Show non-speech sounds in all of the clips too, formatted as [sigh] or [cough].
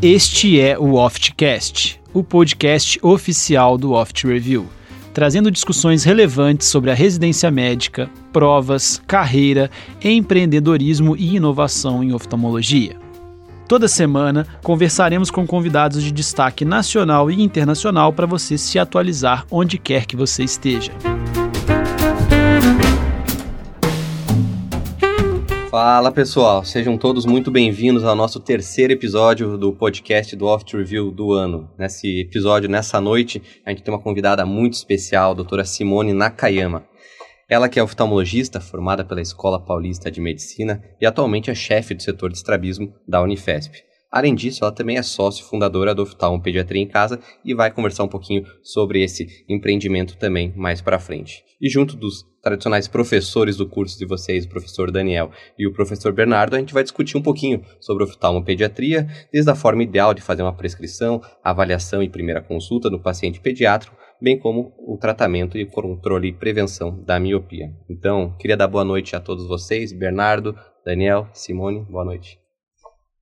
Este é o Oftcast, o podcast oficial do Oft Review, trazendo discussões relevantes sobre a residência médica, provas, carreira, empreendedorismo e inovação em oftalmologia. Toda semana conversaremos com convidados de destaque nacional e internacional para você se atualizar onde quer que você esteja. Fala pessoal, sejam todos muito bem-vindos ao nosso terceiro episódio do podcast do Oft Review do ano. Nesse episódio, nessa noite, a gente tem uma convidada muito especial, a doutora Simone Nakayama. Ela que é oftalmologista, formada pela Escola Paulista de Medicina e atualmente é chefe do setor de estrabismo da Unifesp. Além disso, ela também é sócio fundadora do Oftalmo Pediatria em Casa e vai conversar um pouquinho sobre esse empreendimento também mais para frente. E junto dos tradicionais professores do curso de vocês, o professor Daniel e o professor Bernardo, a gente vai discutir um pouquinho sobre oftalmopediatria, desde a forma ideal de fazer uma prescrição, avaliação e primeira consulta no paciente pediátrico, bem como o tratamento e controle e prevenção da miopia. Então, queria dar boa noite a todos vocês, Bernardo, Daniel, Simone, boa noite.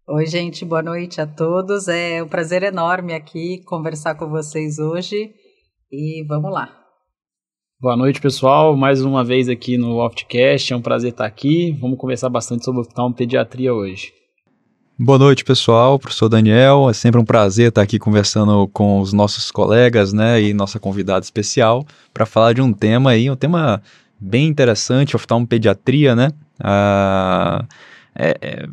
Oi, gente, boa noite a todos. É um prazer enorme aqui conversar com vocês hoje e vamos lá. Boa noite, pessoal. Mais uma vez aqui no Oftcast. É um prazer estar aqui. Vamos conversar bastante sobre oftalmopediatria hoje. Boa noite, pessoal. Professor Daniel, é sempre um prazer estar aqui conversando com os nossos colegas, né, e nossa convidada especial para falar de um tema aí, um tema bem interessante, oftalmopediatria, né? Ah, é, é,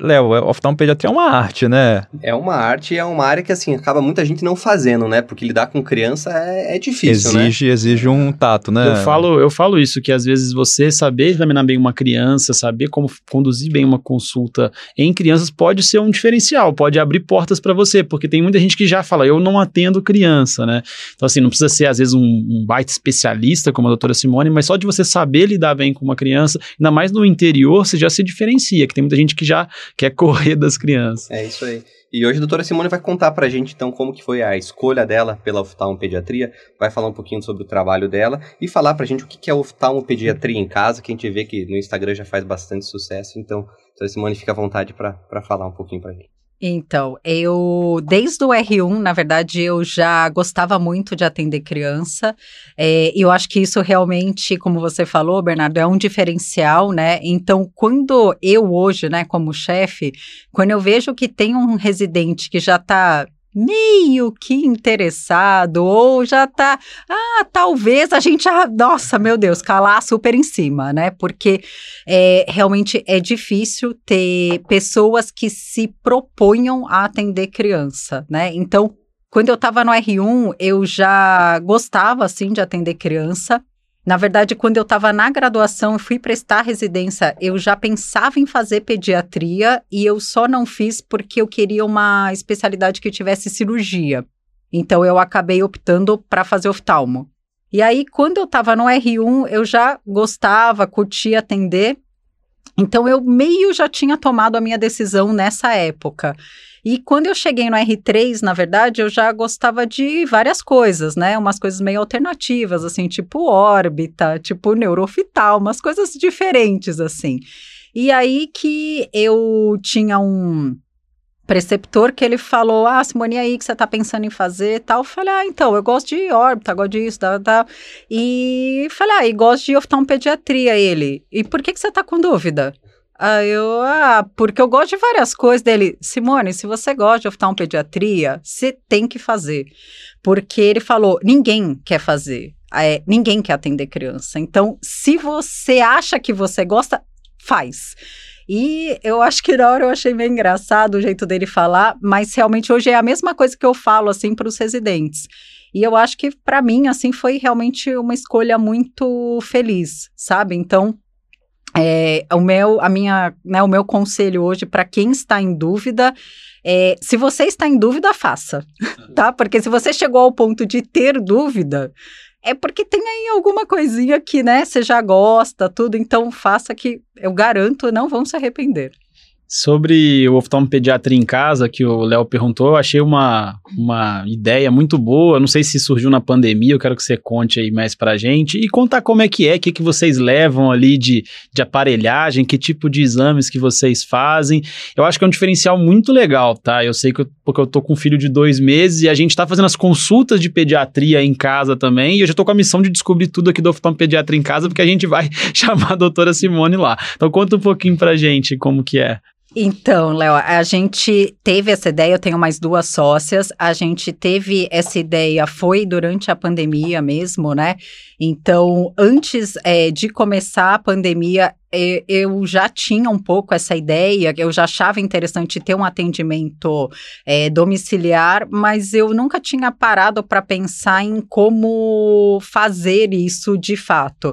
Léo, é, oftalmopediatria é uma arte, né? É uma arte e é uma área que, assim, acaba muita gente não fazendo, né? Porque lidar com criança é, é difícil, exige, né? Exige um tato, né? Eu falo, eu falo isso, que às vezes você saber examinar bem uma criança, saber como conduzir bem uma consulta em crianças pode ser um diferencial, pode abrir portas para você, porque tem muita gente que já fala, eu não atendo criança, né? Então, assim, não precisa ser, às vezes, um, um baita especialista como a doutora Simone, mas só de você saber lidar bem com uma criança, ainda mais no interior, você já se diferencia, que tem muita gente que já quer correr das crianças. É isso aí. E hoje a doutora Simone vai contar pra gente, então, como que foi a escolha dela pela oftalmopediatria, vai falar um pouquinho sobre o trabalho dela e falar pra gente o que é oftalmopediatria em casa, que a gente vê que no Instagram já faz bastante sucesso, então, doutora Simone, fica à vontade para falar um pouquinho pra gente. Então, eu, desde o R1, na verdade, eu já gostava muito de atender criança. É, e eu acho que isso realmente, como você falou, Bernardo, é um diferencial, né? Então, quando eu hoje, né, como chefe, quando eu vejo que tem um residente que já está meio que interessado ou já tá, ah, talvez a gente, ah, nossa, meu Deus, calar super em cima, né? Porque é, realmente é difícil ter pessoas que se proponham a atender criança, né? Então, quando eu estava no R1, eu já gostava, assim, de atender criança. Na verdade, quando eu estava na graduação e fui prestar residência, eu já pensava em fazer pediatria e eu só não fiz porque eu queria uma especialidade que tivesse cirurgia. Então, eu acabei optando para fazer oftalmo. E aí, quando eu estava no R1, eu já gostava, curtia atender. Então, eu meio já tinha tomado a minha decisão nessa época. E quando eu cheguei no R3, na verdade, eu já gostava de várias coisas, né? Umas coisas meio alternativas, assim, tipo órbita, tipo neurofital, umas coisas diferentes, assim. E aí que eu tinha um preceptor que ele falou: Ah, Simone, aí que você tá pensando em fazer tal. Eu falei: Ah, então, eu gosto de órbita, gosto disso, tal, tal. E falei: Ah, e gosto de oftalmopediatria. Ele: E por que, que você tá com dúvida? Eu, ah, porque eu gosto de várias coisas dele. Simone, se você gosta de oftalmopediatria, você tem que fazer. Porque ele falou, ninguém quer fazer. É, ninguém quer atender criança. Então, se você acha que você gosta, faz. E eu acho que na hora eu achei meio engraçado o jeito dele falar, mas realmente hoje é a mesma coisa que eu falo assim para os residentes. E eu acho que para mim assim foi realmente uma escolha muito feliz, sabe? Então, é, o meu, a minha, né, o meu conselho hoje para quem está em dúvida é, se você está em dúvida, faça, tá? Porque se você chegou ao ponto de ter dúvida, é porque tem aí alguma coisinha que, né, você já gosta, tudo, então faça que eu garanto, não vão se arrepender. Sobre o oftalmopediatra em casa, que o Léo perguntou, eu achei uma, uma ideia muito boa. Não sei se surgiu na pandemia, eu quero que você conte aí mais pra gente. E contar como é que é, o que, que vocês levam ali de, de aparelhagem, que tipo de exames que vocês fazem. Eu acho que é um diferencial muito legal, tá? Eu sei que eu, porque eu tô com um filho de dois meses e a gente tá fazendo as consultas de pediatria em casa também. E eu já tô com a missão de descobrir tudo aqui do oftalmopediatra em casa, porque a gente vai [laughs] chamar a doutora Simone lá. Então conta um pouquinho pra gente como que é. Então, Léo, a gente teve essa ideia, eu tenho mais duas sócias, a gente teve essa ideia, foi durante a pandemia mesmo, né? Então, antes é, de começar a pandemia, eu já tinha um pouco essa ideia, eu já achava interessante ter um atendimento é, domiciliar, mas eu nunca tinha parado para pensar em como fazer isso de fato.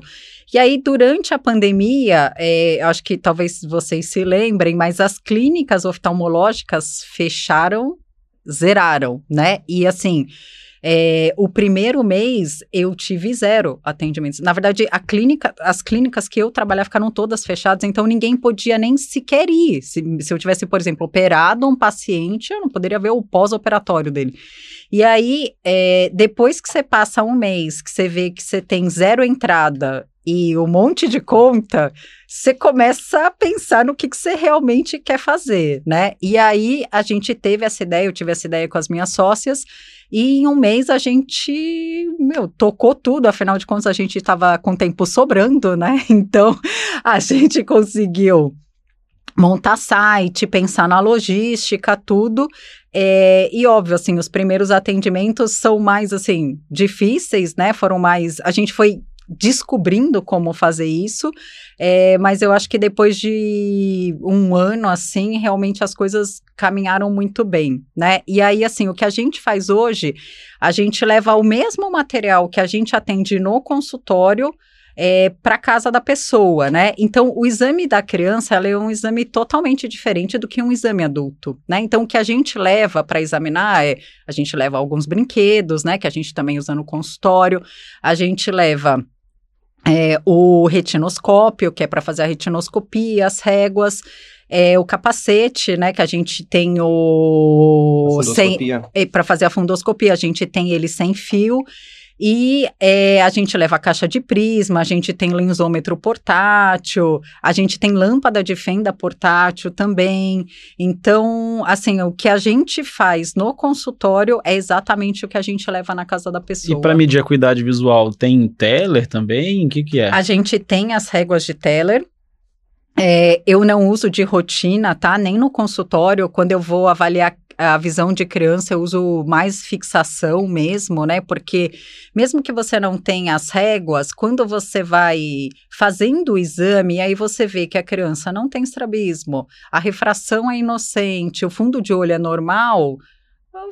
E aí, durante a pandemia, é, acho que talvez vocês se lembrem, mas as clínicas oftalmológicas fecharam, zeraram, né? E assim. É, o primeiro mês eu tive zero atendimentos. Na verdade, a clínica, as clínicas que eu trabalhava ficaram todas fechadas, então ninguém podia nem sequer ir. Se, se eu tivesse, por exemplo, operado um paciente, eu não poderia ver o pós-operatório dele. E aí, é, depois que você passa um mês, que você vê que você tem zero entrada e um monte de conta, você começa a pensar no que, que você realmente quer fazer, né? E aí a gente teve essa ideia, eu tive essa ideia com as minhas sócias, e em um mês a gente, meu, tocou tudo, afinal de contas a gente estava com tempo sobrando, né? [laughs] Então a gente conseguiu montar site, pensar na logística, tudo. É, e óbvio, assim, os primeiros atendimentos são mais, assim, difíceis, né? Foram mais. A gente foi descobrindo como fazer isso, é, mas eu acho que depois de um ano assim, realmente as coisas caminharam muito bem, né? E aí, assim, o que a gente faz hoje, a gente leva o mesmo material que a gente atende no consultório é, para casa da pessoa, né? Então, o exame da criança é um exame totalmente diferente do que um exame adulto, né? Então, o que a gente leva para examinar é a gente leva alguns brinquedos, né? Que a gente também usa no consultório, a gente leva é, o retinoscópio, que é para fazer a retinoscopia, as réguas, é, o capacete, né, que a gente tem o... É, para fazer a fundoscopia, a gente tem ele sem fio, e é, a gente leva a caixa de prisma, a gente tem lensômetro portátil, a gente tem lâmpada de fenda portátil também. Então, assim, o que a gente faz no consultório é exatamente o que a gente leva na casa da pessoa. E para medir a acuidade visual, tem Teller também? O que, que é? A gente tem as réguas de Teller. É, eu não uso de rotina, tá? Nem no consultório, quando eu vou avaliar a visão de criança eu uso mais fixação mesmo, né? Porque mesmo que você não tenha as réguas, quando você vai fazendo o exame, aí você vê que a criança não tem estrabismo, a refração é inocente, o fundo de olho é normal,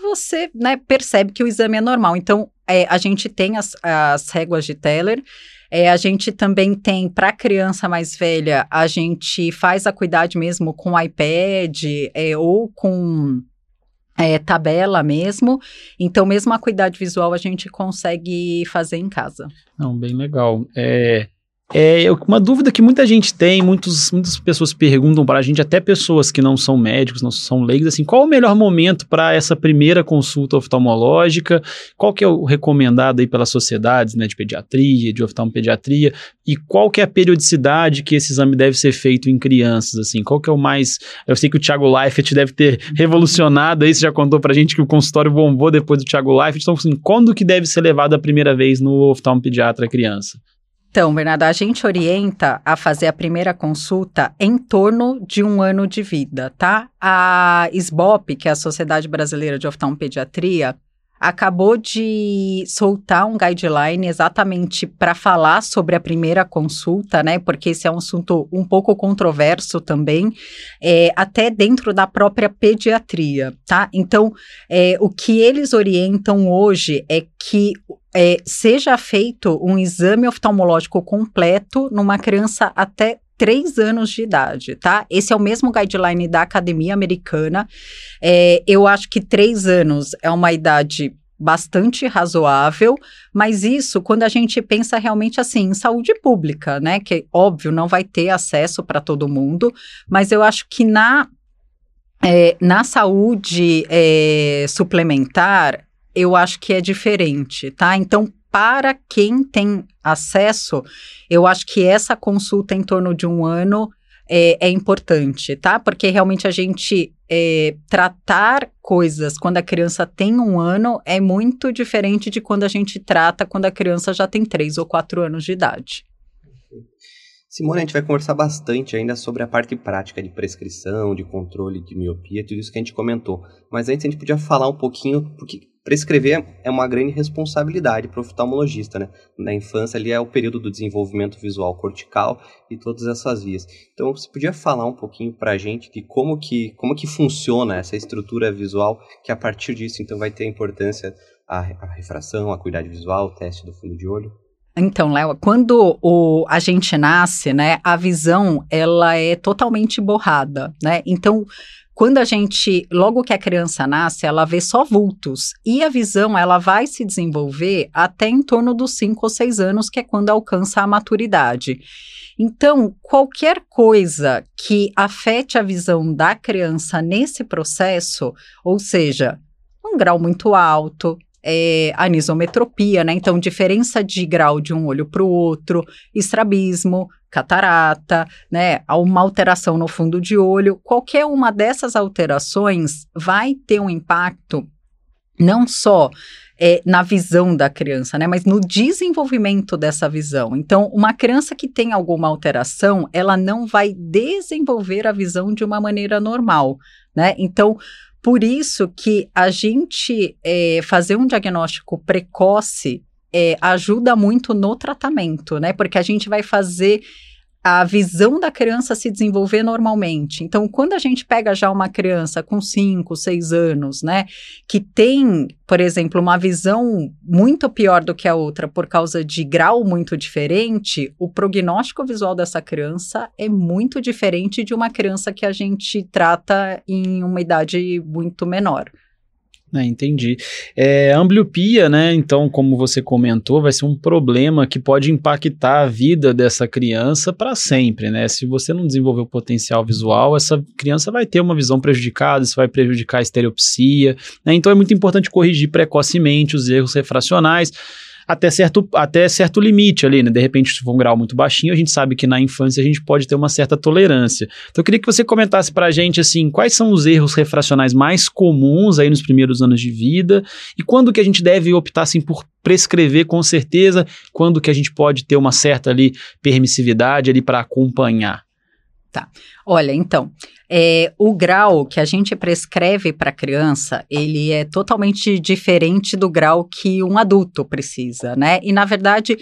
você né, percebe que o exame é normal. Então, é, a gente tem as, as réguas de Teller. É, a gente também tem, para criança mais velha, a gente faz a cuidade mesmo com iPad é, ou com é, tabela mesmo. Então, mesmo a cuidade visual a gente consegue fazer em casa. Não, bem legal. É, é uma dúvida que muita gente tem, muitos, muitas pessoas perguntam para a gente, até pessoas que não são médicos, não são leigos, assim, qual o melhor momento para essa primeira consulta oftalmológica? Qual que é o recomendado aí pelas sociedades, né, de pediatria, de oftalmopediatria? E qual que é a periodicidade que esse exame deve ser feito em crianças, assim? Qual que é o mais... Eu sei que o Thiago Leifert deve ter revolucionado aí, você já contou para a gente que o consultório bombou depois do Thiago Leifert, então, assim, quando que deve ser levado a primeira vez no oftalmopediatra criança? Então, Bernardo, a gente orienta a fazer a primeira consulta em torno de um ano de vida, tá? A SBOP, que é a Sociedade Brasileira de Oftalmopediatria, acabou de soltar um guideline exatamente para falar sobre a primeira consulta, né? Porque esse é um assunto um pouco controverso também, é, até dentro da própria pediatria, tá? Então, é, o que eles orientam hoje é que é, seja feito um exame oftalmológico completo numa criança até três anos de idade, tá? Esse é o mesmo guideline da Academia Americana. É, eu acho que três anos é uma idade bastante razoável, mas isso quando a gente pensa realmente assim em saúde pública, né? Que óbvio não vai ter acesso para todo mundo, mas eu acho que na É, na saúde é, suplementar, eu acho que é diferente, tá? Então, para quem tem acesso, eu acho que essa consulta em torno de um ano é, é importante, tá? Porque realmente a gente é, tratar coisas quando a criança tem um ano é muito diferente de quando a gente trata quando a criança já tem três ou quatro anos de idade. Simone, a gente vai conversar bastante ainda sobre a parte prática de prescrição, de controle de miopia, tudo isso que a gente comentou. Mas antes a gente podia falar um pouquinho, porque prescrever é uma grande responsabilidade para o oftalmologista, né? Na infância ali é o período do desenvolvimento visual cortical e todas essas vias. Então você podia falar um pouquinho para a gente de como que, como que funciona essa estrutura visual, que a partir disso então vai ter importância a, a refração, a cuidado visual, o teste do fundo de olho? Então, Léo, quando o, a gente nasce, né, a visão ela é totalmente borrada, né? Então, quando a gente, logo que a criança nasce, ela vê só vultos. E a visão, ela vai se desenvolver até em torno dos 5 ou 6 anos, que é quando alcança a maturidade. Então, qualquer coisa que afete a visão da criança nesse processo, ou seja, um grau muito alto, é, anisometropia, né? Então, diferença de grau de um olho para o outro, estrabismo, catarata, né? Uma alteração no fundo de olho. Qualquer uma dessas alterações vai ter um impacto não só é, na visão da criança, né, mas no desenvolvimento dessa visão. Então, uma criança que tem alguma alteração, ela não vai desenvolver a visão de uma maneira normal, né? Então, por isso que a gente é, fazer um diagnóstico precoce é, ajuda muito no tratamento, né? Porque a gente vai fazer a visão da criança se desenvolver normalmente. Então, quando a gente pega já uma criança com 5, 6 anos, né, que tem, por exemplo, uma visão muito pior do que a outra por causa de grau muito diferente, o prognóstico visual dessa criança é muito diferente de uma criança que a gente trata em uma idade muito menor. É, entendi. É, ambliopia, né? Então, como você comentou, vai ser um problema que pode impactar a vida dessa criança para sempre, né? Se você não desenvolver o potencial visual, essa criança vai ter uma visão prejudicada, isso vai prejudicar a estereopsia, né? Então é muito importante corrigir precocemente os erros refracionais até certo, até certo limite ali, né? De repente, se for um grau muito baixinho, a gente sabe que na infância a gente pode ter uma certa tolerância. Então, eu queria que você comentasse pra gente, assim, quais são os erros refracionais mais comuns aí nos primeiros anos de vida e quando que a gente deve optar, assim, por prescrever com certeza, quando que a gente pode ter uma certa ali permissividade ali para acompanhar. Tá. Olha, então, é, o grau que a gente prescreve para criança, ele é totalmente diferente do grau que um adulto precisa, né? E, na verdade,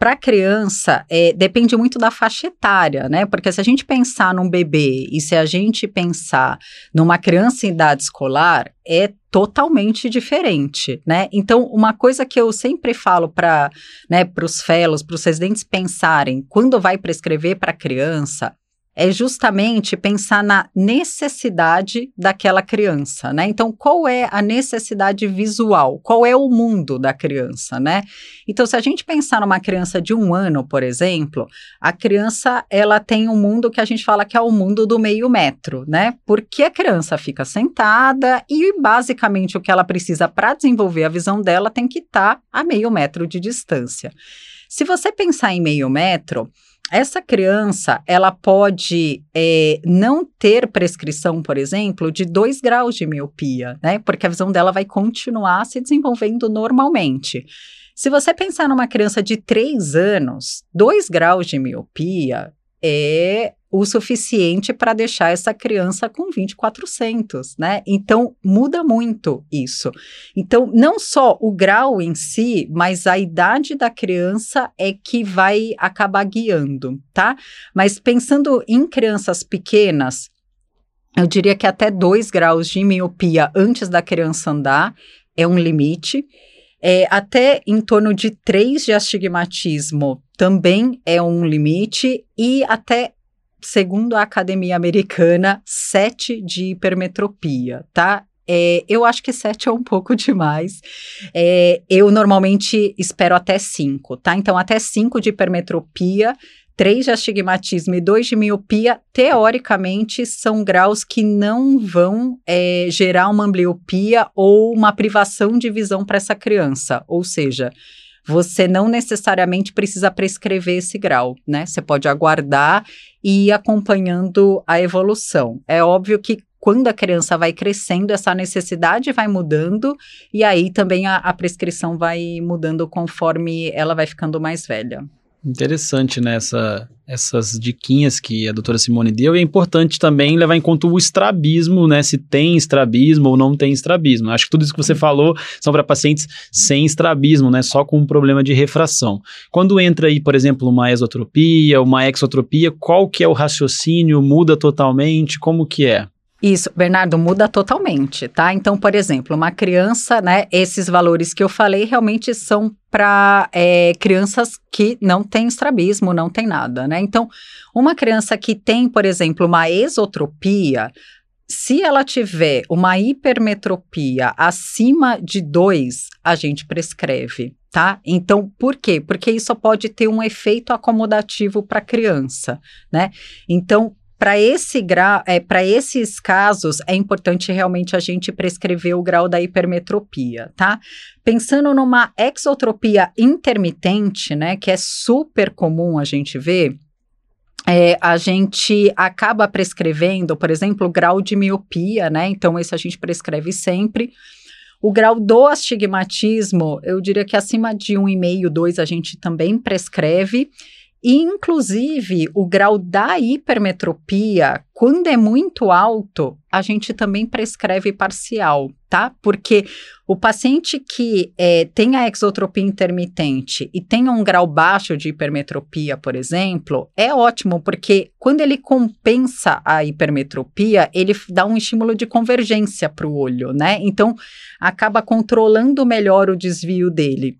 para criança, é, depende muito da faixa etária, né? Porque se a gente pensar num bebê e se a gente pensar numa criança em idade escolar, é totalmente diferente, né? Então, uma coisa que eu sempre falo para né, os fellows, para os residentes pensarem, quando vai prescrever para criança, é justamente pensar na necessidade daquela criança, né? Então, qual é a necessidade visual? Qual é o mundo da criança, né? Então, se a gente pensar numa criança de um ano, por exemplo, a criança ela tem um mundo que a gente fala que é o mundo do meio metro, né? Porque a criança fica sentada e basicamente o que ela precisa para desenvolver a visão dela tem que estar tá a meio metro de distância. Se você pensar em meio metro, essa criança, ela pode é, não ter prescrição, por exemplo, de 2 graus de miopia, né? Porque a visão dela vai continuar se desenvolvendo normalmente. Se você pensar numa criança de 3 anos, 2 graus de miopia é o suficiente para deixar essa criança com 2400, né? Então muda muito isso. Então não só o grau em si, mas a idade da criança é que vai acabar guiando, tá? Mas pensando em crianças pequenas, eu diria que até 2 graus de miopia antes da criança andar é um limite. É, até em torno de 3 de astigmatismo também é um limite, e até segundo a Academia Americana, 7 de hipermetropia, tá? É, eu acho que 7 é um pouco demais. É, eu normalmente espero até 5, tá? Então, até 5 de hipermetropia 3 de astigmatismo e 2 de miopia, teoricamente, são graus que não vão é, gerar uma ambliopia ou uma privação de visão para essa criança. Ou seja, você não necessariamente precisa prescrever esse grau, né? Você pode aguardar e ir acompanhando a evolução. É óbvio que quando a criança vai crescendo, essa necessidade vai mudando, e aí também a, a prescrição vai mudando conforme ela vai ficando mais velha. Interessante, né? Essa, essas diquinhas que a doutora Simone deu. E é importante também levar em conta o estrabismo, né? Se tem estrabismo ou não tem estrabismo. Acho que tudo isso que você falou são para pacientes sem estrabismo, né? Só com um problema de refração. Quando entra aí, por exemplo, uma exotropia, uma exotropia, qual que é o raciocínio? Muda totalmente? Como que é? Isso, Bernardo, muda totalmente, tá? Então, por exemplo, uma criança, né? Esses valores que eu falei realmente são para é, crianças que não têm estrabismo, não tem nada, né? Então, uma criança que tem, por exemplo, uma esotropia, se ela tiver uma hipermetropia acima de 2, a gente prescreve, tá? Então, por quê? Porque isso pode ter um efeito acomodativo para a criança, né? Então, para esse gra é, para esses casos, é importante realmente a gente prescrever o grau da hipermetropia, tá? Pensando numa exotropia intermitente, né, que é super comum a gente ver, é, a gente acaba prescrevendo, por exemplo, o grau de miopia, né? Então, esse a gente prescreve sempre. O grau do astigmatismo, eu diria que acima de 1,5, 2 a gente também prescreve. E, inclusive, o grau da hipermetropia, quando é muito alto, a gente também prescreve parcial, tá? Porque o paciente que é, tem a exotropia intermitente e tem um grau baixo de hipermetropia, por exemplo, é ótimo, porque quando ele compensa a hipermetropia, ele dá um estímulo de convergência para o olho, né? Então, acaba controlando melhor o desvio dele.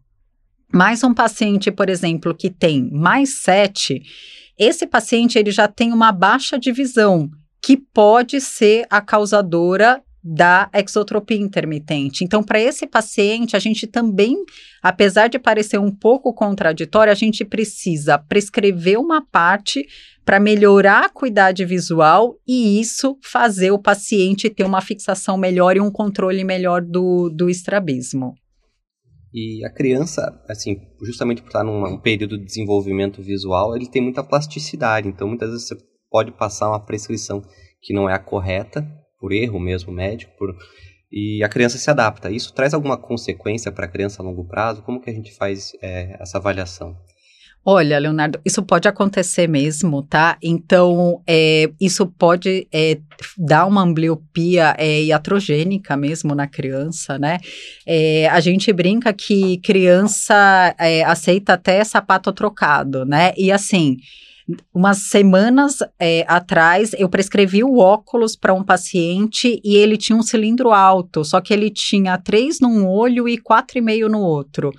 Mais um paciente, por exemplo, que tem mais 7, esse paciente ele já tem uma baixa de visão, que pode ser a causadora da exotropia intermitente. Então, para esse paciente, a gente também, apesar de parecer um pouco contraditório, a gente precisa prescrever uma parte para melhorar a cuidade visual e isso fazer o paciente ter uma fixação melhor e um controle melhor do, do estrabismo. E a criança, assim, justamente por estar num período de desenvolvimento visual, ele tem muita plasticidade. Então, muitas vezes você pode passar uma prescrição que não é a correta, por erro mesmo médico, por... e a criança se adapta. Isso traz alguma consequência para a criança a longo prazo? Como que a gente faz é, essa avaliação? Olha, Leonardo, isso pode acontecer mesmo, tá? Então, é, isso pode é, dar uma ambliopia é, iatrogênica mesmo na criança, né? É, a gente brinca que criança é, aceita até sapato trocado, né? E assim, umas semanas é, atrás, eu prescrevi o óculos para um paciente e ele tinha um cilindro alto, só que ele tinha três num olho e quatro e meio no outro.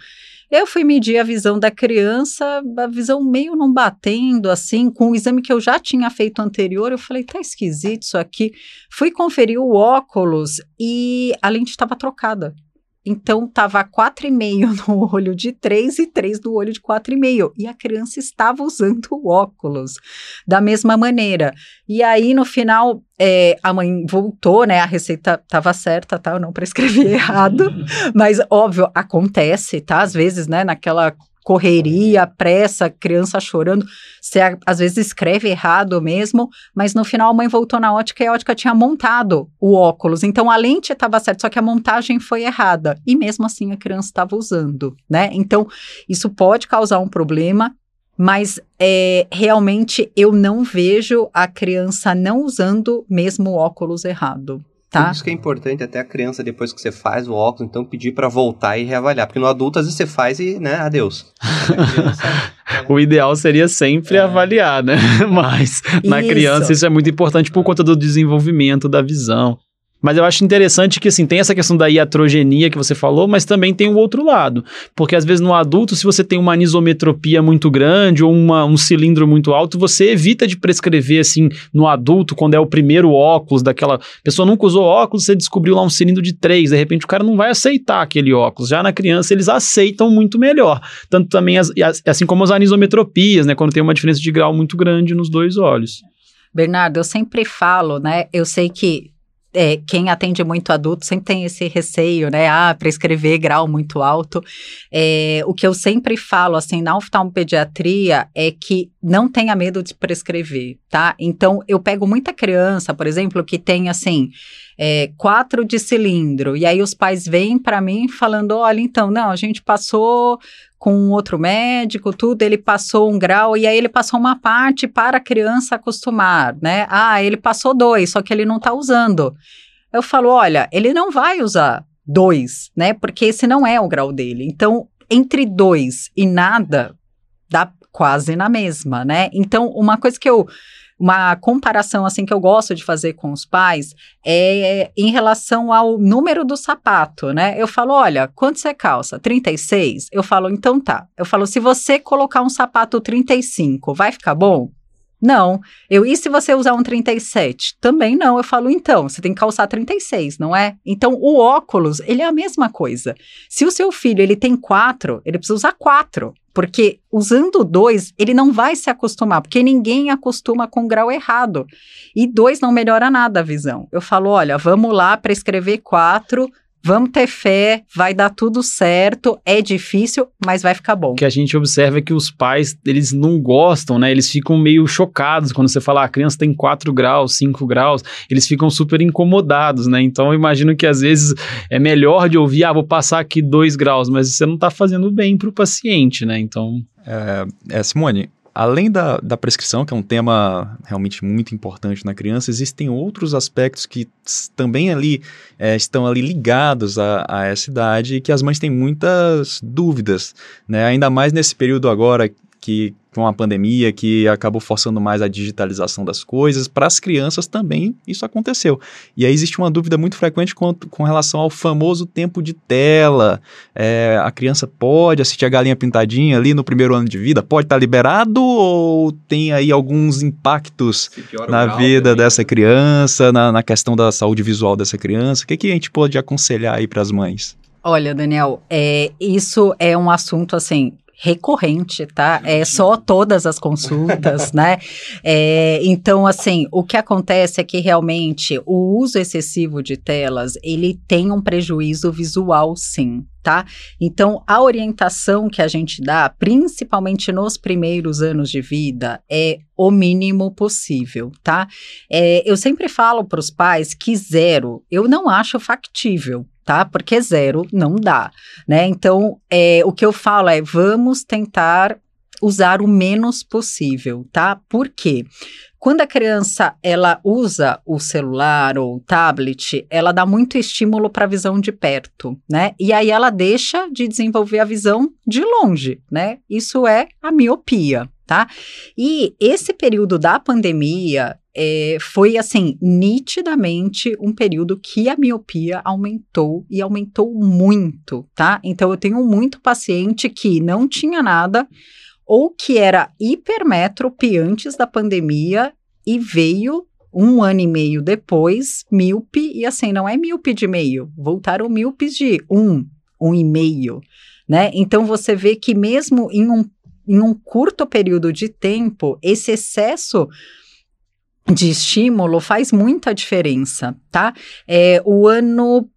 Eu fui medir a visão da criança, a visão meio não batendo, assim, com o exame que eu já tinha feito anterior. Eu falei, tá esquisito isso aqui. Fui conferir o óculos e a lente estava trocada. Então, estava 4,5 [laughs] no olho de 3 e 3 no olho de 4,5. E a criança estava usando o óculos da mesma maneira. E aí, no final, é, a mãe voltou, né? A receita estava certa, tá? Eu não prescrevi [laughs] errado. [laughs] Mas, óbvio, acontece, tá? Às vezes, né? Naquela correria, pressa, criança chorando. Você às vezes escreve errado mesmo, mas no final a mãe voltou na ótica e a ótica tinha montado o óculos. Então a lente estava certa, só que a montagem foi errada. E mesmo assim a criança estava usando, né? Então isso pode causar um problema. Mas é, realmente eu não vejo a criança não usando mesmo o óculos errado. Tá. Por isso que é importante até a criança, depois que você faz o óculos, então pedir para voltar e reavaliar. Porque no adulto, às vezes você faz e, né, adeus. Criança, [laughs] o ideal seria sempre é. avaliar, né? [laughs] Mas na criança isso é muito importante por conta do desenvolvimento da visão. Mas eu acho interessante que, assim, tem essa questão da iatrogenia que você falou, mas também tem o outro lado. Porque, às vezes, no adulto, se você tem uma anisometropia muito grande ou uma, um cilindro muito alto, você evita de prescrever, assim, no adulto, quando é o primeiro óculos daquela... Pessoa nunca usou óculos, você descobriu lá um cilindro de 3, de repente o cara não vai aceitar aquele óculos. Já na criança, eles aceitam muito melhor. Tanto também, as, assim como as anisometropias, né? Quando tem uma diferença de grau muito grande nos dois olhos. Bernardo, eu sempre falo, né? Eu sei que é, quem atende muito adulto sempre tem esse receio, né? Ah, prescrever grau muito alto. É, o que eu sempre falo, assim, na oftalmopediatria é que não tenha medo de prescrever, tá? Então, eu pego muita criança, por exemplo, que tem, assim, é, quatro de cilindro, e aí os pais vêm para mim falando: olha, então, não, a gente passou com outro médico, tudo, ele passou um grau e aí ele passou uma parte para a criança acostumar, né? Ah, ele passou dois, só que ele não está usando. Eu falo, olha, ele não vai usar dois, né? Porque esse não é o grau dele. Então, entre dois e nada, dá quase na mesma, né? Então, uma coisa que eu uma comparação assim que eu gosto de fazer com os pais é em relação ao número do sapato, né? Eu falo, olha, quanto você calça? 36? Eu falo, então tá. Eu falo, se você colocar um sapato 35, vai ficar bom? Não. Eu, e se você usar um 37? Também não. Eu falo, então, você tem que calçar 36, não é? Então, o óculos, ele é a mesma coisa. Se o seu filho, ele tem quatro, ele precisa usar quatro. Porque usando dois, ele não vai se acostumar, porque ninguém acostuma com grau errado. E dois não melhora nada a visão. Eu falo, olha, vamos lá para escrever quatro, Vamos ter fé, vai dar tudo certo, é difícil, mas vai ficar bom. O que a gente observa é que os pais, eles não gostam, né? Eles ficam meio chocados quando você fala, ah, a criança tem 4 graus, 5 graus, eles ficam super incomodados, né? Então eu imagino que às vezes é melhor de ouvir, ah, vou passar aqui 2 graus, mas você não está fazendo bem para o paciente, né? Então... É, é, Simone, Além da, da prescrição, que é um tema realmente muito importante na criança, existem outros aspectos que também ali é, estão ali ligados a, a, essa idade e que as mães têm muitas dúvidas, né? Ainda mais nesse período agora que com a pandemia que acabou forçando mais a digitalização das coisas, para as crianças também isso aconteceu. E aí existe uma dúvida muito frequente com, com relação ao famoso tempo de tela. É, a criança pode assistir a galinha pintadinha ali no primeiro ano de vida? Pode estar tá liberado ou tem aí alguns impactos na vida também, dessa né? criança, na, na questão da saúde visual dessa criança? O que, que a gente pode aconselhar aí para as mães? Olha, Daniel, é, isso é um assunto assim recorrente, tá? É só todas as consultas, [laughs] né? É, então, assim, o que acontece é que realmente o uso excessivo de telas, ele tem um prejuízo visual, sim, tá? Então, a orientação que a gente dá, principalmente nos primeiros anos de vida, é o mínimo possível, tá? É, eu sempre falo para os pais que zero eu não acho factível, tá? Porque zero não dá, né? Então, é, o que eu falo é, vamos tentar usar o menos possível, tá? Por quê? Quando a criança ela usa o celular ou o tablet, ela dá muito estímulo para a visão de perto, né? E aí ela deixa de desenvolver a visão de longe, né? Isso é a miopia, tá? E esse período da pandemia é, foi assim nitidamente um período que a miopia aumentou e aumentou muito, tá? Então eu tenho muito paciente que não tinha nada ou que era hipermétrope antes da pandemia e veio um ano e meio depois míope e assim não é míope de meio, voltaram míopes de um, um e meio, né? Então você vê que mesmo em um em um curto período de tempo, esse excesso de estímulo faz muita diferença, tá? É, o ano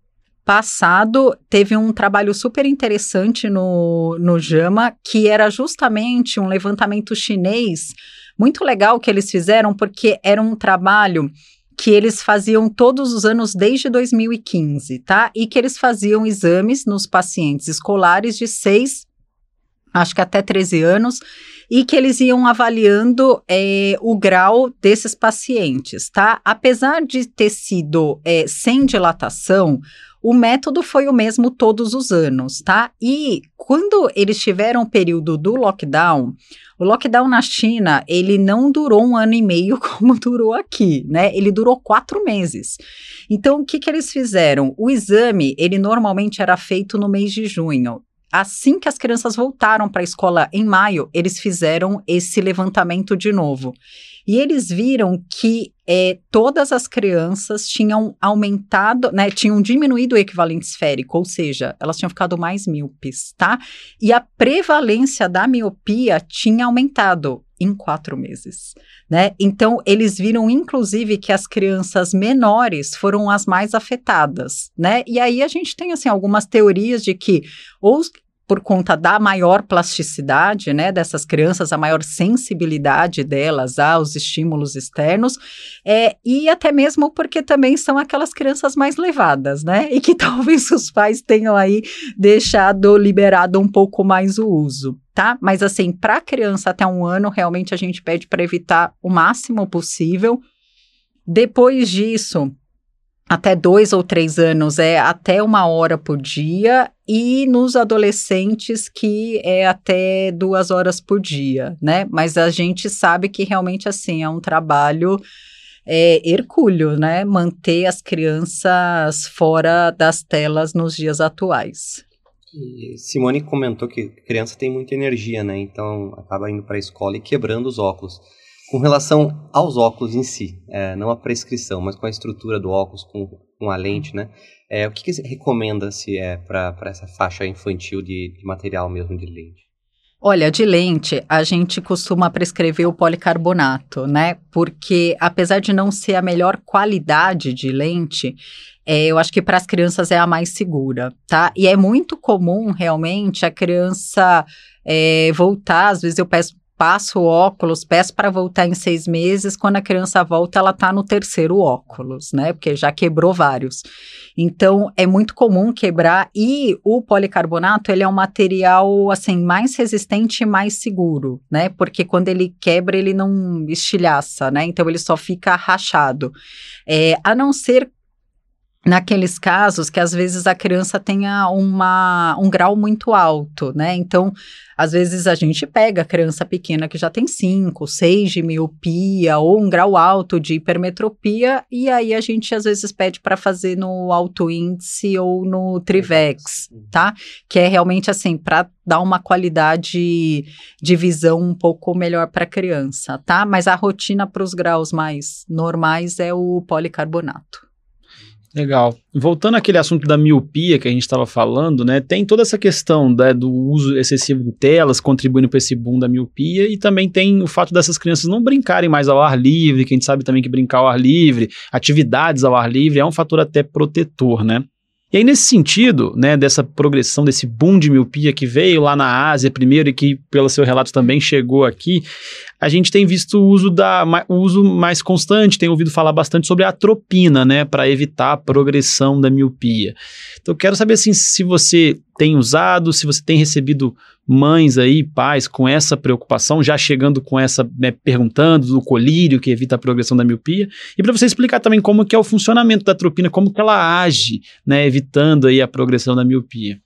passado teve um trabalho super interessante no, no JAMA, que era justamente um levantamento chinês muito legal que eles fizeram, porque era um trabalho que eles faziam todos os anos desde 2015, tá? E que eles faziam exames nos pacientes escolares de 6 acho que até 13 anos, e que eles iam avaliando é, o grau desses pacientes, tá? Apesar de ter sido é, sem dilatação, o método foi o mesmo todos os anos, tá? E quando eles tiveram o período do lockdown, o lockdown na China, ele não durou um ano e meio [laughs] como durou aqui, né? Ele durou quatro meses. Então, o que, que eles fizeram? O exame, ele normalmente era feito no mês de junho. Assim que as crianças voltaram para a escola em maio, eles fizeram esse levantamento de novo. E eles viram que é, todas as crianças tinham aumentado, né, tinham diminuído o equivalente esférico, ou seja, elas tinham ficado mais míopes, tá? E a prevalência da miopia tinha aumentado em quatro meses, né? Então, eles viram, inclusive, que as crianças menores foram as mais afetadas, né? E aí a gente tem, assim, algumas teorias de que ou por conta da maior plasticidade, né, dessas crianças, a maior sensibilidade delas aos estímulos externos, é, e até mesmo porque também são aquelas crianças mais levadas, né, e que [laughs] talvez os pais tenham aí deixado liberado um pouco mais o uso. Tá? Mas assim, para criança até um ano, realmente a gente pede para evitar o máximo possível. Depois disso, até dois ou três anos é até uma hora por dia, e nos adolescentes que é até duas horas por dia, né? Mas a gente sabe que realmente assim é um trabalho é, hercúleo, né? Manter as crianças fora das telas nos dias atuais. Simone comentou que criança tem muita energia, né? Então acaba indo para a escola e quebrando os óculos. Com relação aos óculos em si, é, não a prescrição, mas com a estrutura do óculos, com, com a lente, né? É, o que, que recomenda se é para essa faixa infantil de, de material mesmo de lente? Olha, de lente, a gente costuma prescrever o policarbonato, né? Porque apesar de não ser a melhor qualidade de lente, é, eu acho que para as crianças é a mais segura, tá? E é muito comum, realmente, a criança é, voltar. Às vezes eu peço passo o óculos, peço para voltar em seis meses, quando a criança volta, ela está no terceiro óculos, né? Porque já quebrou vários. Então, é muito comum quebrar e o policarbonato, ele é um material, assim, mais resistente e mais seguro, né? Porque quando ele quebra, ele não estilhaça, né? Então, ele só fica rachado. É, a não ser naqueles casos que às vezes a criança tenha uma, um grau muito alto, né? Então, às vezes a gente pega a criança pequena que já tem 5, 6 de miopia ou um grau alto de hipermetropia e aí a gente às vezes pede para fazer no alto índice ou no Trivex, tá? Que é realmente assim para dar uma qualidade de visão um pouco melhor para a criança, tá? Mas a rotina para os graus mais normais é o policarbonato. Legal. Voltando àquele assunto da miopia que a gente estava falando, né? Tem toda essa questão né, do uso excessivo de telas contribuindo para esse boom da miopia e também tem o fato dessas crianças não brincarem mais ao ar livre, que a gente sabe também que brincar ao ar livre, atividades ao ar livre é um fator até protetor, né? E aí, nesse sentido, né, dessa progressão, desse boom de miopia que veio lá na Ásia primeiro e que, pelo seu relato, também chegou aqui, a gente tem visto o uso, da, o uso mais constante, tem ouvido falar bastante sobre a atropina, né, para evitar a progressão da miopia. Então, eu quero saber assim, se você tem usado, se você tem recebido mães aí, pais, com essa preocupação, já chegando com essa, né, perguntando do colírio que evita a progressão da miopia, e para você explicar também como que é o funcionamento da atropina, como que ela age, né, evitando aí a progressão da miopia.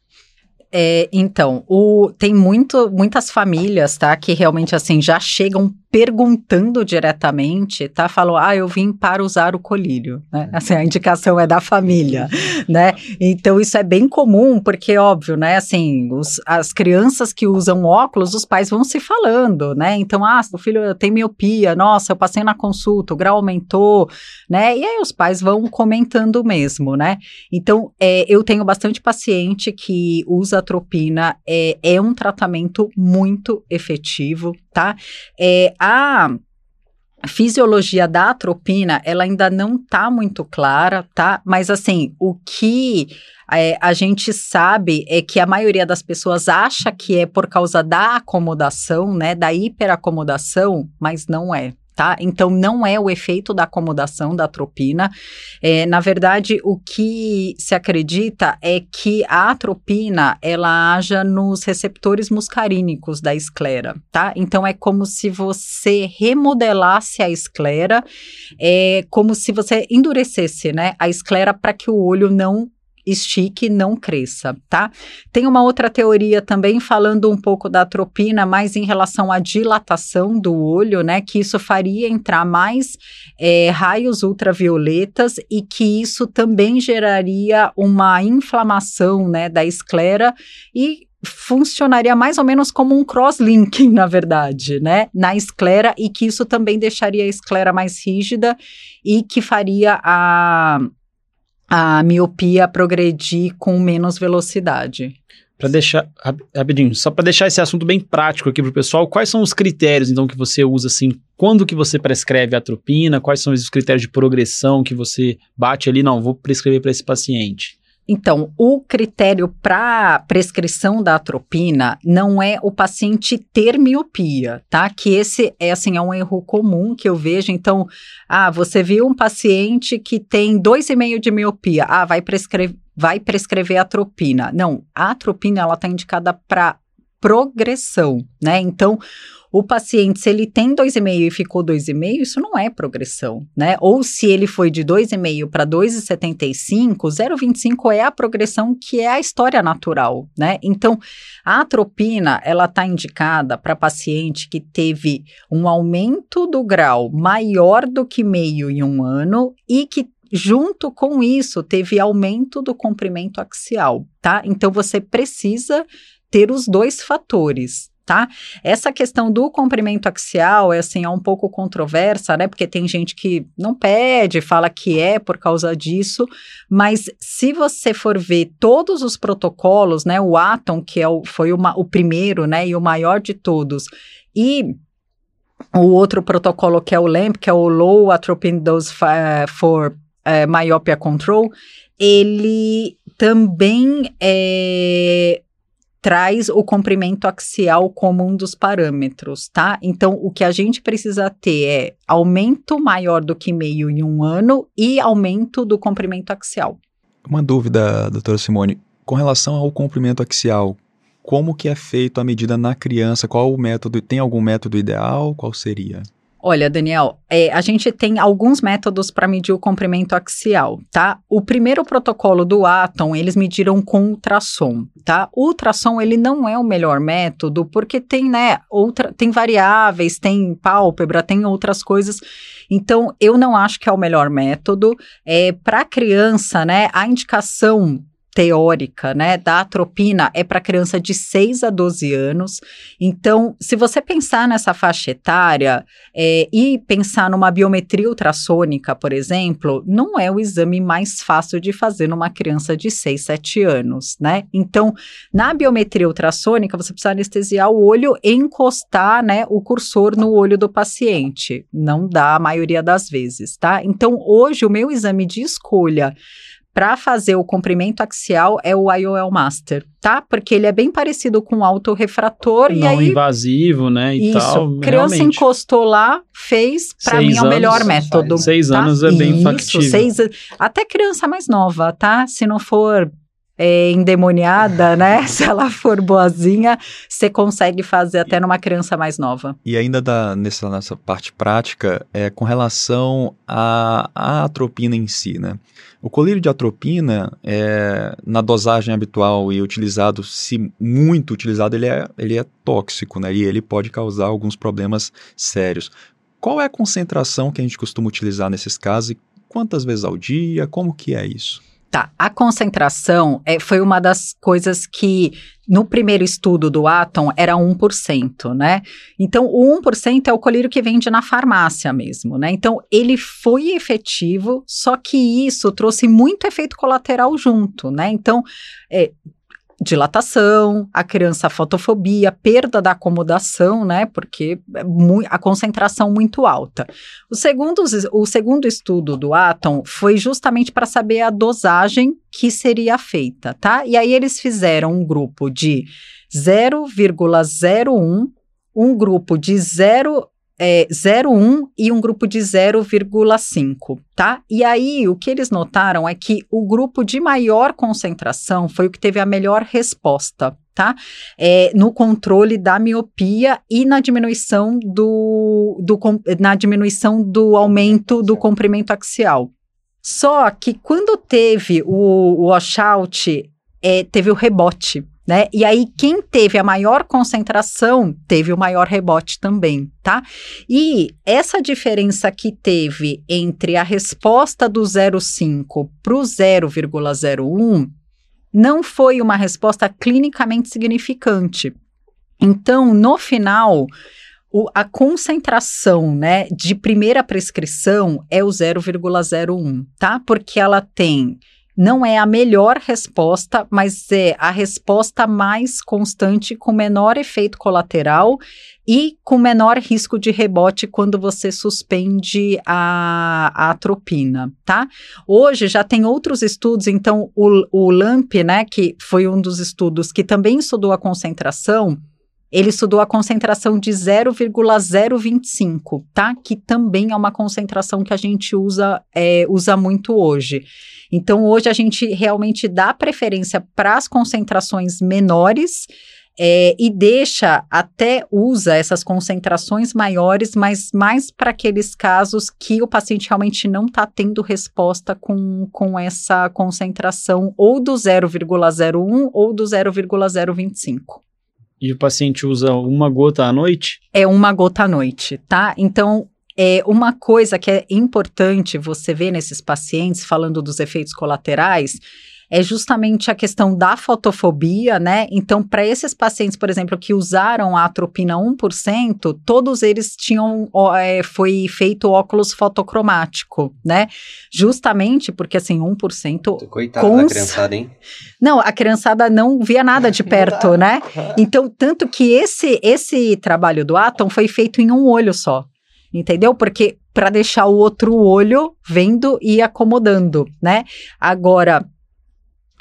É, então, o, tem muito, muitas famílias, tá, que realmente, assim, já chegam perguntando diretamente, tá? Falou, ah, eu vim para usar o colírio, né? Assim, a indicação é da família, né? Então, isso é bem comum, porque, óbvio, né? Assim, os, as crianças que usam óculos, os pais vão se falando, né? Então, ah, o filho tem miopia, nossa, eu passei na consulta, o grau aumentou, né? E aí os pais vão comentando mesmo, né? Então, é, eu tenho bastante paciente que usa atropina, é, é um tratamento muito efetivo, tá? É, a fisiologia da atropina, ela ainda não tá muito clara, tá? Mas assim, o que é, a gente sabe é que a maioria das pessoas acha que é por causa da acomodação, né? Da hiperacomodação, mas não é tá? Então, não é o efeito da acomodação da atropina. É, na verdade, o que se acredita é que a atropina, ela haja nos receptores muscarínicos da esclera, tá? Então, é como se você remodelasse a esclera, é como se você endurecesse, né, a esclera para que o olho não estique, não cresça, tá? Tem uma outra teoria também falando um pouco da atropina, mais em relação à dilatação do olho, né? Que isso faria entrar mais é, raios ultravioletas e que isso também geraria uma inflamação, né, da esclera e funcionaria mais ou menos como um crosslinking, na verdade, né, na esclera e que isso também deixaria a esclera mais rígida e que faria a a miopia progredir com menos velocidade. Para deixar, rapidinho, só para deixar esse assunto bem prático aqui para o pessoal, quais são os critérios, então, que você usa, assim, quando que você prescreve a atropina, quais são os critérios de progressão que você bate ali, não, vou prescrever para esse paciente? Então, o critério para prescrição da atropina não é o paciente ter miopia, tá? Que esse é assim é um erro comum que eu vejo. Então, ah, você viu um paciente que tem 2,5 de miopia, ah, vai prescrever vai prescrever atropina. Não, a atropina ela está indicada para progressão, né? Então, o paciente, se ele tem 2,5 e ficou 2,5, isso não é progressão, né? Ou se ele foi de 2,5 para 2,75, 0,25 é a progressão que é a história natural, né? Então, a atropina, ela está indicada para paciente que teve um aumento do grau maior do que meio em um ano e que junto com isso teve aumento do comprimento axial, tá? Então, você precisa ter os dois fatores, tá? Essa questão do comprimento axial é assim, é um pouco controversa, né? Porque tem gente que não pede, fala que é por causa disso, mas se você for ver todos os protocolos, né? O Atom, que é o, foi uma, o primeiro, né? E o maior de todos, e o outro protocolo que é o LAMP, que é o Low Atropine Dose for uh, Myopia Control, ele também é, traz o comprimento axial como um dos parâmetros, tá? Então, o que a gente precisa ter é aumento maior do que meio em um ano e aumento do comprimento axial. Uma dúvida, doutora Simone, com relação ao comprimento axial, como que é feito a medida na criança? Qual o método? Tem algum método ideal? Qual seria? Olha, Daniel, é, a gente tem alguns métodos para medir o comprimento axial, tá? O primeiro protocolo do Atom, eles mediram com ultrassom, tá? O ultrassom, ele não é o melhor método, porque tem, né, outra, tem variáveis, tem pálpebra, tem outras coisas. Então, eu não acho que é o melhor método. É, para criança, né, a indicação teórica, né, da atropina é para criança de 6 a 12 anos. Então, se você pensar nessa faixa etária é, e pensar numa biometria ultrassônica, por exemplo, não é o exame mais fácil de fazer numa criança de 6, 7 anos, né? Então, na biometria ultrassônica, você precisa anestesiar o olho e encostar, né, o cursor no olho do paciente. Não dá a maioria das vezes, tá? Então, hoje, o meu exame de escolha para fazer o comprimento axial é o IOL Master, tá? Porque ele é bem parecido com o autorrefrator Não e aí... invasivo, né, e isso, tal. criança realmente. encostou lá, fez, para mim é o melhor método. Seis tá? anos é bem isso, factível. Seis, até criança mais nova, tá? Se não for é, endemoniada, [laughs] né? Se ela for boazinha, você consegue fazer até numa criança mais nova. E ainda da, nessa, nessa parte prática, é com relação à, à atropina em si, né? O colírio de atropina, é, na dosagem habitual e utilizado, se muito utilizado, ele é, ele é tóxico, né? E ele pode causar alguns problemas sérios. Qual é a concentração que a gente costuma utilizar nesses casos e quantas vezes ao dia? Como que é isso? Tá, a concentração é, foi uma das coisas que no primeiro estudo do Atom era 1%, né? Então, o 1% é o colírio que vende na farmácia mesmo, né? Então, ele foi efetivo, só que isso trouxe muito efeito colateral junto, né? Então, é, dilatação, a criança fotofobia, perda da acomodação, né? Porque é a concentração muito alta. O segundo, o segundo estudo do Atom foi justamente para saber a dosagem que seria feita, tá? E aí eles fizeram um grupo de 0,01, um grupo de 0 é, 0,1 e um grupo de 0,5, tá? E aí, o que eles notaram é que o grupo de maior concentração foi o que teve a melhor resposta, tá? É, no controle da miopia e na diminuição do, do, na diminuição do aumento do comprimento axial. Só que quando teve o, o washout, é, teve o rebote, né? E aí, quem teve a maior concentração teve o maior rebote também, tá? E essa diferença que teve entre a resposta do 0,5 para o 0,01 não foi uma resposta clinicamente significante. Então, no final, o, a concentração, né, de primeira prescrição é o 0,01, tá? Porque ela tem não é a melhor resposta, mas é a resposta mais constante com menor efeito colateral e com menor risco de rebote quando você suspende a, a atropina, tá? Hoje já tem outros estudos, então o, o LAMP, né, que foi um dos estudos que também estudou a concentração, ele estudou a concentração de 0,025, tá? Que também é uma concentração que a gente usa, é, usa muito hoje. Então, hoje a gente realmente dá preferência para as concentrações menores. É, e deixa, até usa essas concentrações maiores, mas mais para aqueles casos que o paciente realmente não está tendo resposta com, com essa concentração ou do 0,01 ou do 0,025 e o paciente usa uma gota à noite? É uma gota à noite, tá? Então, é uma coisa que é importante você ver nesses pacientes, falando dos efeitos colaterais, é justamente a questão da fotofobia, né? Então, para esses pacientes, por exemplo, que usaram a atropina 1%, todos eles tinham, é, foi feito óculos fotocromático, né? Justamente porque, assim, 1%... Coitada cons... da criançada, hein? Não, a criançada não via nada de [laughs] perto, né? Então, tanto que esse, esse trabalho do Atom foi feito em um olho só, entendeu? Porque para deixar o outro olho vendo e acomodando, né? Agora,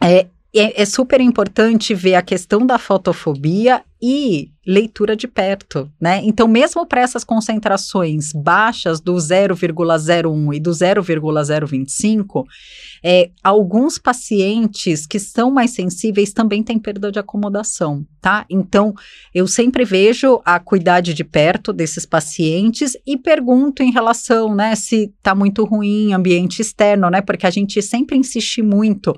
é, é, é, super importante ver a questão da fotofobia e leitura de perto, né? Então, mesmo para essas concentrações baixas do 0,01 e do 0,025, é, alguns pacientes que são mais sensíveis também têm perda de acomodação, tá? Então, eu sempre vejo a cuidade de perto desses pacientes e pergunto em relação, né, se tá muito ruim ambiente externo, né? Porque a gente sempre insiste muito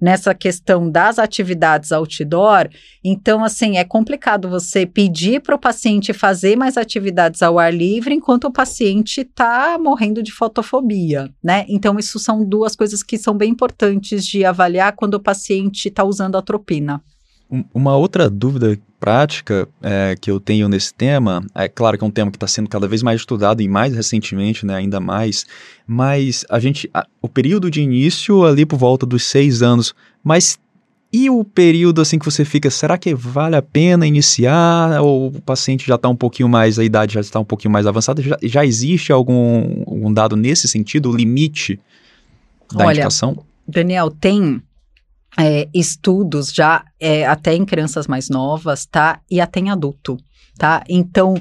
nessa questão das atividades outdoor. Então, assim, é complicado você pedir para o paciente fazer mais atividades ao ar livre enquanto o paciente está morrendo de fotofobia, né? Então, isso são duas coisas que são bem importantes de avaliar quando o paciente está usando atropina. Uma outra dúvida prática é, que eu tenho nesse tema, é claro que é um tema que está sendo cada vez mais estudado e mais recentemente, né, ainda mais, mas a gente, a, o período de início ali por volta dos seis anos, mas e o período assim que você fica, será que vale a pena iniciar? Ou o paciente já está um pouquinho mais, a idade já está um pouquinho mais avançada? Já, já existe algum, algum dado nesse sentido, o limite da Olha, indicação? Daniel, tem é, estudos já é, até em crianças mais novas, tá? E até em adulto. Tá? Então,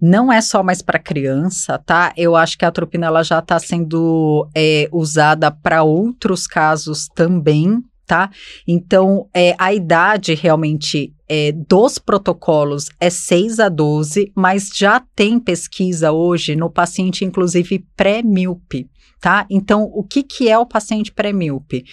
não é só mais para criança, tá? Eu acho que a atropina ela já está sendo é, usada para outros casos também, tá? Então, é, a idade realmente é, dos protocolos é 6 a 12, mas já tem pesquisa hoje no paciente, inclusive pré-míope. Tá? Então, o que, que é o paciente pré-míope?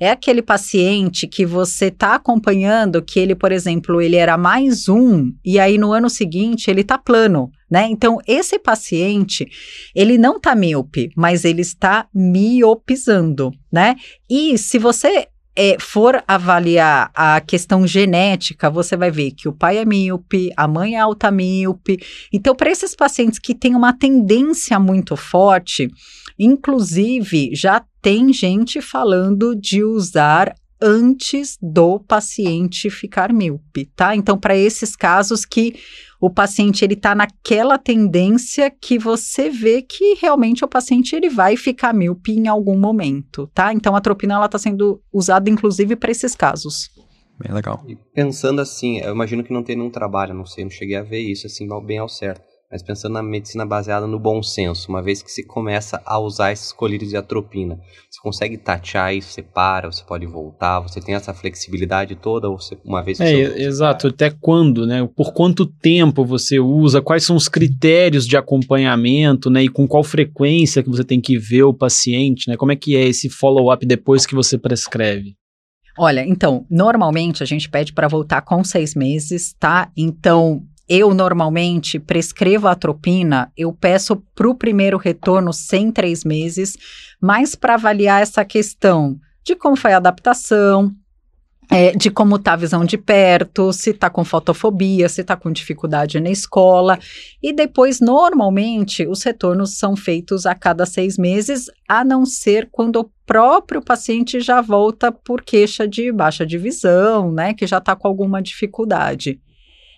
É aquele paciente que você está acompanhando que ele, por exemplo, ele era mais um e aí no ano seguinte ele está plano, né? Então, esse paciente, ele não está míope, mas ele está miopizando, né? E se você é, for avaliar a questão genética, você vai ver que o pai é míope, a mãe é alta míope. Então, para esses pacientes que têm uma tendência muito forte, inclusive já tem gente falando de usar antes do paciente ficar míope, tá? Então, para esses casos que o paciente ele está naquela tendência que você vê que realmente o paciente ele vai ficar míope em algum momento, tá? Então a tropina ela está sendo usada inclusive para esses casos. Bem legal. E pensando assim, eu imagino que não tem nenhum trabalho, não sei, não cheguei a ver isso assim bem ao certo. Mas pensando na medicina baseada no bom senso, uma vez que se começa a usar esses colírios de atropina, você consegue tatear isso, você para, você pode voltar, você tem essa flexibilidade toda, ou você, uma vez que é, você exato, até quando, né? Por quanto tempo você usa, quais são os critérios de acompanhamento, né? E com qual frequência que você tem que ver o paciente, né? Como é que é esse follow-up depois que você prescreve? Olha, então, normalmente a gente pede para voltar com seis meses, tá? Então, eu normalmente prescrevo a atropina, eu peço para o primeiro retorno sem três meses, mas para avaliar essa questão de como foi a adaptação, é, de como está a visão de perto, se está com fotofobia, se está com dificuldade na escola. E depois, normalmente, os retornos são feitos a cada seis meses, a não ser quando o próprio paciente já volta por queixa de baixa de visão, né, que já está com alguma dificuldade.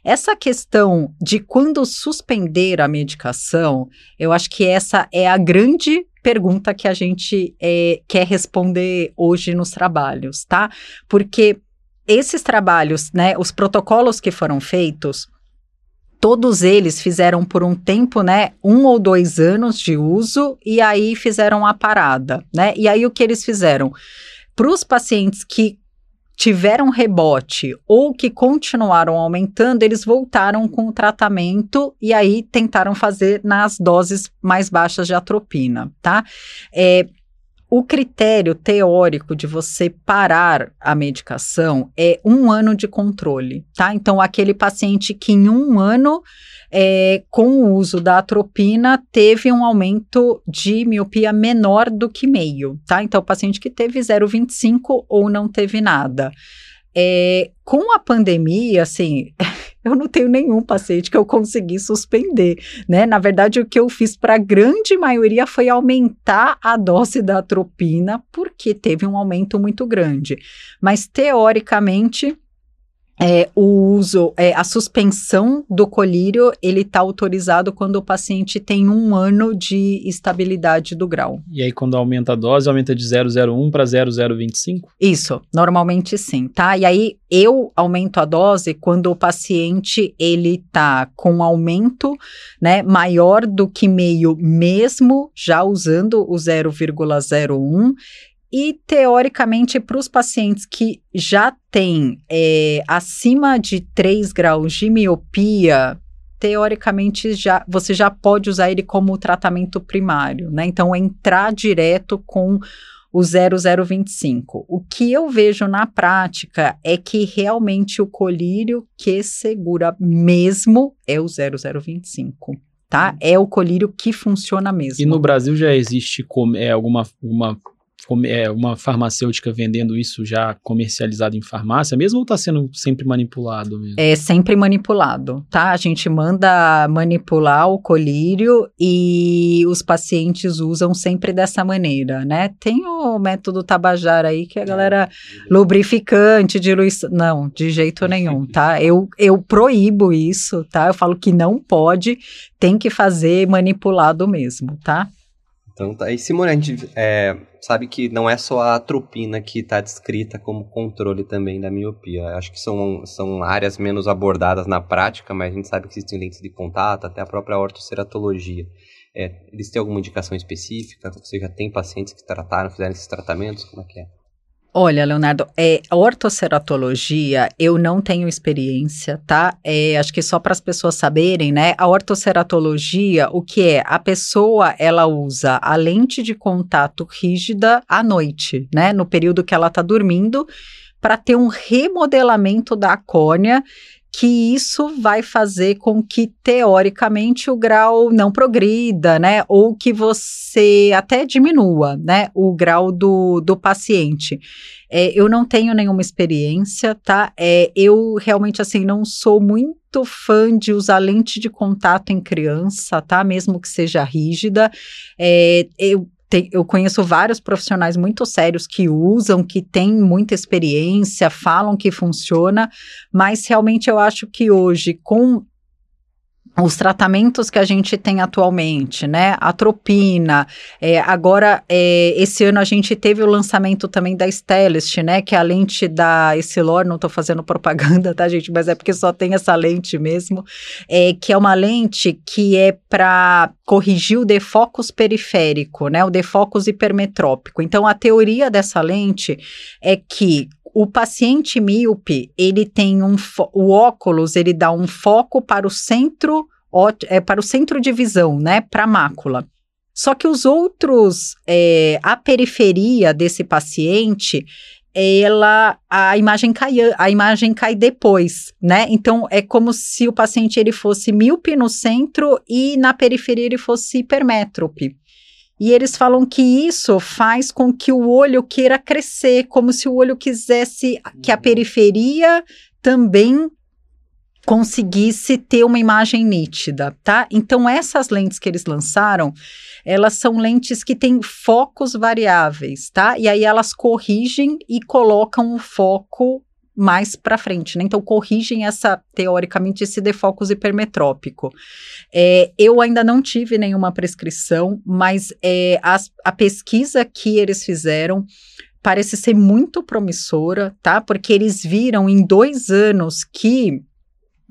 Essa questão de quando suspender a medicação, eu acho que essa é a grande pergunta que a gente é, quer responder hoje nos trabalhos, tá? Porque esses trabalhos, né, os protocolos que foram feitos, todos eles fizeram por um tempo, né, um ou dois anos de uso e aí fizeram a parada, né? E aí o que eles fizeram? Para os pacientes que tiveram rebote ou que continuaram aumentando, eles voltaram com o tratamento e aí tentaram fazer nas doses mais baixas de atropina, tá? É, o critério teórico de você parar a medicação é um ano de controle, tá? Então, aquele paciente que em um ano é, com o uso da atropina, teve um aumento de miopia menor do que meio, tá? Então, o paciente que teve 0,25 ou não teve nada. É, com a pandemia, assim, [laughs] eu não tenho nenhum paciente que eu consegui suspender, né? Na verdade, o que eu fiz para a grande maioria foi aumentar a dose da atropina, porque teve um aumento muito grande. Mas, teoricamente, é, o uso, é, a suspensão do colírio, ele está autorizado quando o paciente tem um ano de estabilidade do grau. E aí, quando aumenta a dose, aumenta de 0,01 para 0,025? Isso, normalmente sim, tá? E aí, eu aumento a dose quando o paciente, ele tá com aumento, né, maior do que meio mesmo, já usando o 0,01, e, teoricamente, para os pacientes que já têm é, acima de 3 graus de miopia, teoricamente já você já pode usar ele como tratamento primário, né? Então, entrar direto com o 0025. O que eu vejo na prática é que realmente o colírio que segura mesmo é o 0025. Tá? É o colírio que funciona mesmo. E no Brasil já existe é, alguma, alguma é, uma farmacêutica vendendo isso já comercializado em farmácia mesmo ou está sendo sempre manipulado mesmo? É sempre manipulado, tá? A gente manda manipular o colírio e os pacientes usam sempre dessa maneira, né? Tem o método Tabajara aí que a galera é. lubrificante, diluição, não, de jeito nenhum, [laughs] tá? Eu, eu proíbo isso, tá? Eu falo que não pode, tem que fazer manipulado mesmo, tá? Então, tá. E Simone, a gente é, sabe que não é só a atropina que está descrita como controle também da miopia. Acho que são, são áreas menos abordadas na prática, mas a gente sabe que existem lentes de contato, até a própria ortoceratologia. É, eles têm alguma indicação específica? Você já tem pacientes que trataram, fizeram esses tratamentos? Como é que é? Olha, Leonardo, é, ortoceratologia eu não tenho experiência, tá? É, acho que só para as pessoas saberem, né? A ortoceratologia, o que é? A pessoa, ela usa a lente de contato rígida à noite, né? No período que ela está dormindo, para ter um remodelamento da córnea que isso vai fazer com que, teoricamente, o grau não progrida, né? Ou que você até diminua, né? O grau do, do paciente. É, eu não tenho nenhuma experiência, tá? É, eu realmente, assim, não sou muito fã de usar lente de contato em criança, tá? Mesmo que seja rígida. É, eu tem, eu conheço vários profissionais muito sérios que usam, que têm muita experiência, falam que funciona, mas realmente eu acho que hoje, com os tratamentos que a gente tem atualmente, né? Atropina. É, agora, é, esse ano a gente teve o lançamento também da Stellest, né? Que é a lente da Essilor, não estou fazendo propaganda, [laughs] tá, gente? Mas é porque só tem essa lente mesmo. É, que é uma lente que é para corrigir o defocus periférico, né? O defocus hipermetrópico. Então, a teoria dessa lente é que o paciente míope, ele tem um o óculos, ele dá um foco para o centro é, para o centro de visão, né, para a mácula. Só que os outros, é, a periferia desse paciente, ela a imagem cai a imagem cai depois, né? Então é como se o paciente ele fosse míope no centro e na periferia ele fosse hipermétrope. E eles falam que isso faz com que o olho queira crescer, como se o olho quisesse que a uhum. periferia também conseguisse ter uma imagem nítida, tá? Então essas lentes que eles lançaram, elas são lentes que têm focos variáveis, tá? E aí elas corrigem e colocam o foco mais para frente, né? Então corrigem essa teoricamente esse defocus hipermetrópico. É, eu ainda não tive nenhuma prescrição, mas é, a pesquisa que eles fizeram parece ser muito promissora, tá? Porque eles viram em dois anos que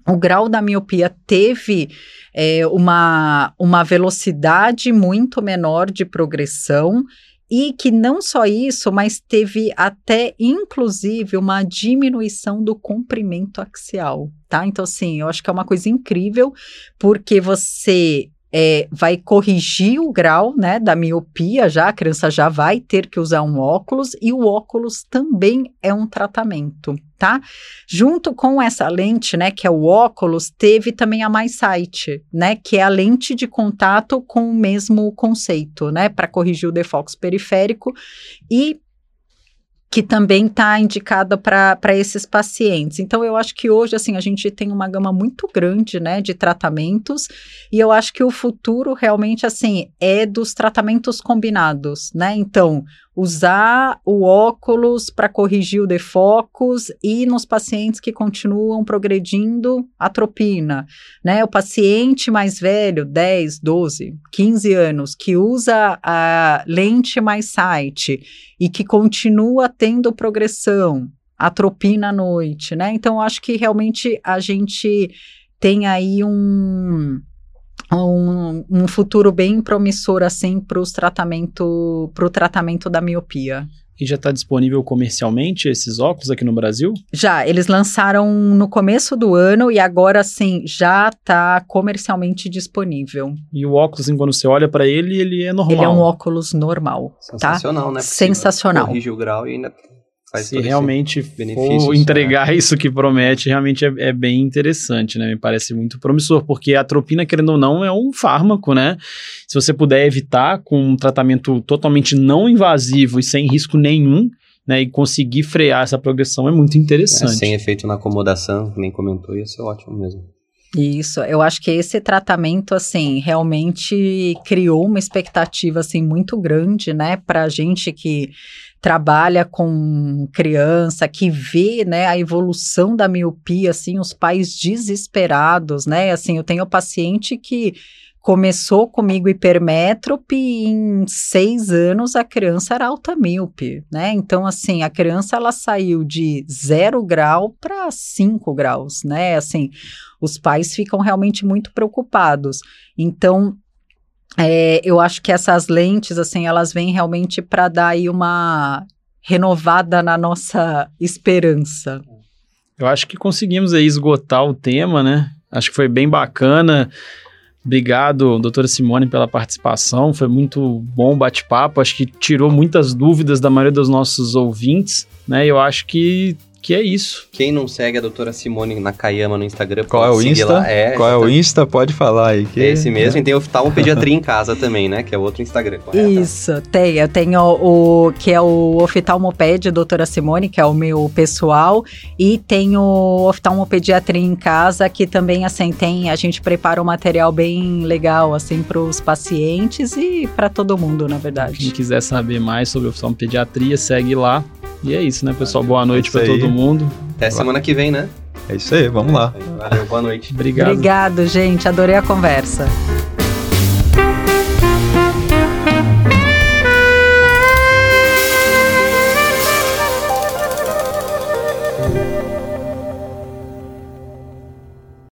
o grau da miopia teve é, uma, uma velocidade muito menor de progressão e que não só isso, mas teve até inclusive uma diminuição do comprimento axial, tá? Então assim, eu acho que é uma coisa incrível, porque você é, vai corrigir o grau né, da miopia já, a criança já vai ter que usar um óculos e o óculos também é um tratamento, tá? Junto com essa lente, né, que é o óculos, teve também a MySight, né, que é a lente de contato com o mesmo conceito, né, para corrigir o defocus periférico e que também está indicada para esses pacientes. Então, eu acho que hoje, assim, a gente tem uma gama muito grande, né, de tratamentos, e eu acho que o futuro realmente, assim, é dos tratamentos combinados, né? Então, usar o óculos para corrigir o defocus e nos pacientes que continuam progredindo atropina, né? O paciente mais velho, 10, 12, 15 anos, que usa a lente mais site e que continua tendo progressão, atropina à noite, né? Então, acho que realmente a gente tem aí um um, um futuro bem promissor assim para o tratamento, pro tratamento da miopia. E já está disponível comercialmente esses óculos aqui no Brasil? Já, eles lançaram no começo do ano e agora sim já está comercialmente disponível. E o óculos, quando você olha para ele, ele é normal. Ele é um óculos normal, tá? Sensacional, tá? né? Sensacional. Corrige o grau e ainda Faz Se realmente for entregar isso que promete, realmente é, é, bem interessante, né? Me parece muito promissor, porque a atropina, querendo ou não, é um fármaco, né? Se você puder evitar com um tratamento totalmente não invasivo e sem risco nenhum, né? E conseguir frear essa progressão é muito interessante. É, sem efeito na acomodação, nem comentou, ia ser ótimo mesmo. Isso, eu acho que esse tratamento, assim, realmente criou uma expectativa, assim, muito grande, né, pra gente que trabalha com criança, que vê, né, a evolução da miopia, assim, os pais desesperados, né, assim, eu tenho paciente que começou comigo hipermétrope e em seis anos a criança era alta míope, né? Então, assim, a criança ela saiu de zero grau para cinco graus, né? Assim, os pais ficam realmente muito preocupados. Então, é, eu acho que essas lentes, assim, elas vêm realmente para dar aí uma renovada na nossa esperança. Eu acho que conseguimos aí esgotar o tema, né? Acho que foi bem bacana. Obrigado, doutora Simone, pela participação. Foi muito bom o bate-papo. Acho que tirou muitas dúvidas da maioria dos nossos ouvintes, né? Eu acho que que é isso. Quem não segue a doutora Simone Nakayama no Instagram, Qual é o Insta? É, Qual é o Insta? Pode falar aí. Que... É esse mesmo. É. E tem o Pediatria em Casa também, né? Que é o outro Instagram, correto? Isso, tem. Eu tenho o que é o Oftalmoped, doutora Simone, que é o meu pessoal. E tem o Oftalmopediatria em Casa, que também, assim, tem... A gente prepara um material bem legal, assim, para os pacientes e para todo mundo, na verdade. Quem quiser saber mais sobre oftalmopediatria, segue lá. E é isso, né, pessoal? Boa noite é para todo mundo. Até semana que vem, né? É isso aí, vamos lá. Valeu, boa noite. Obrigado. Obrigado, gente. Adorei a conversa.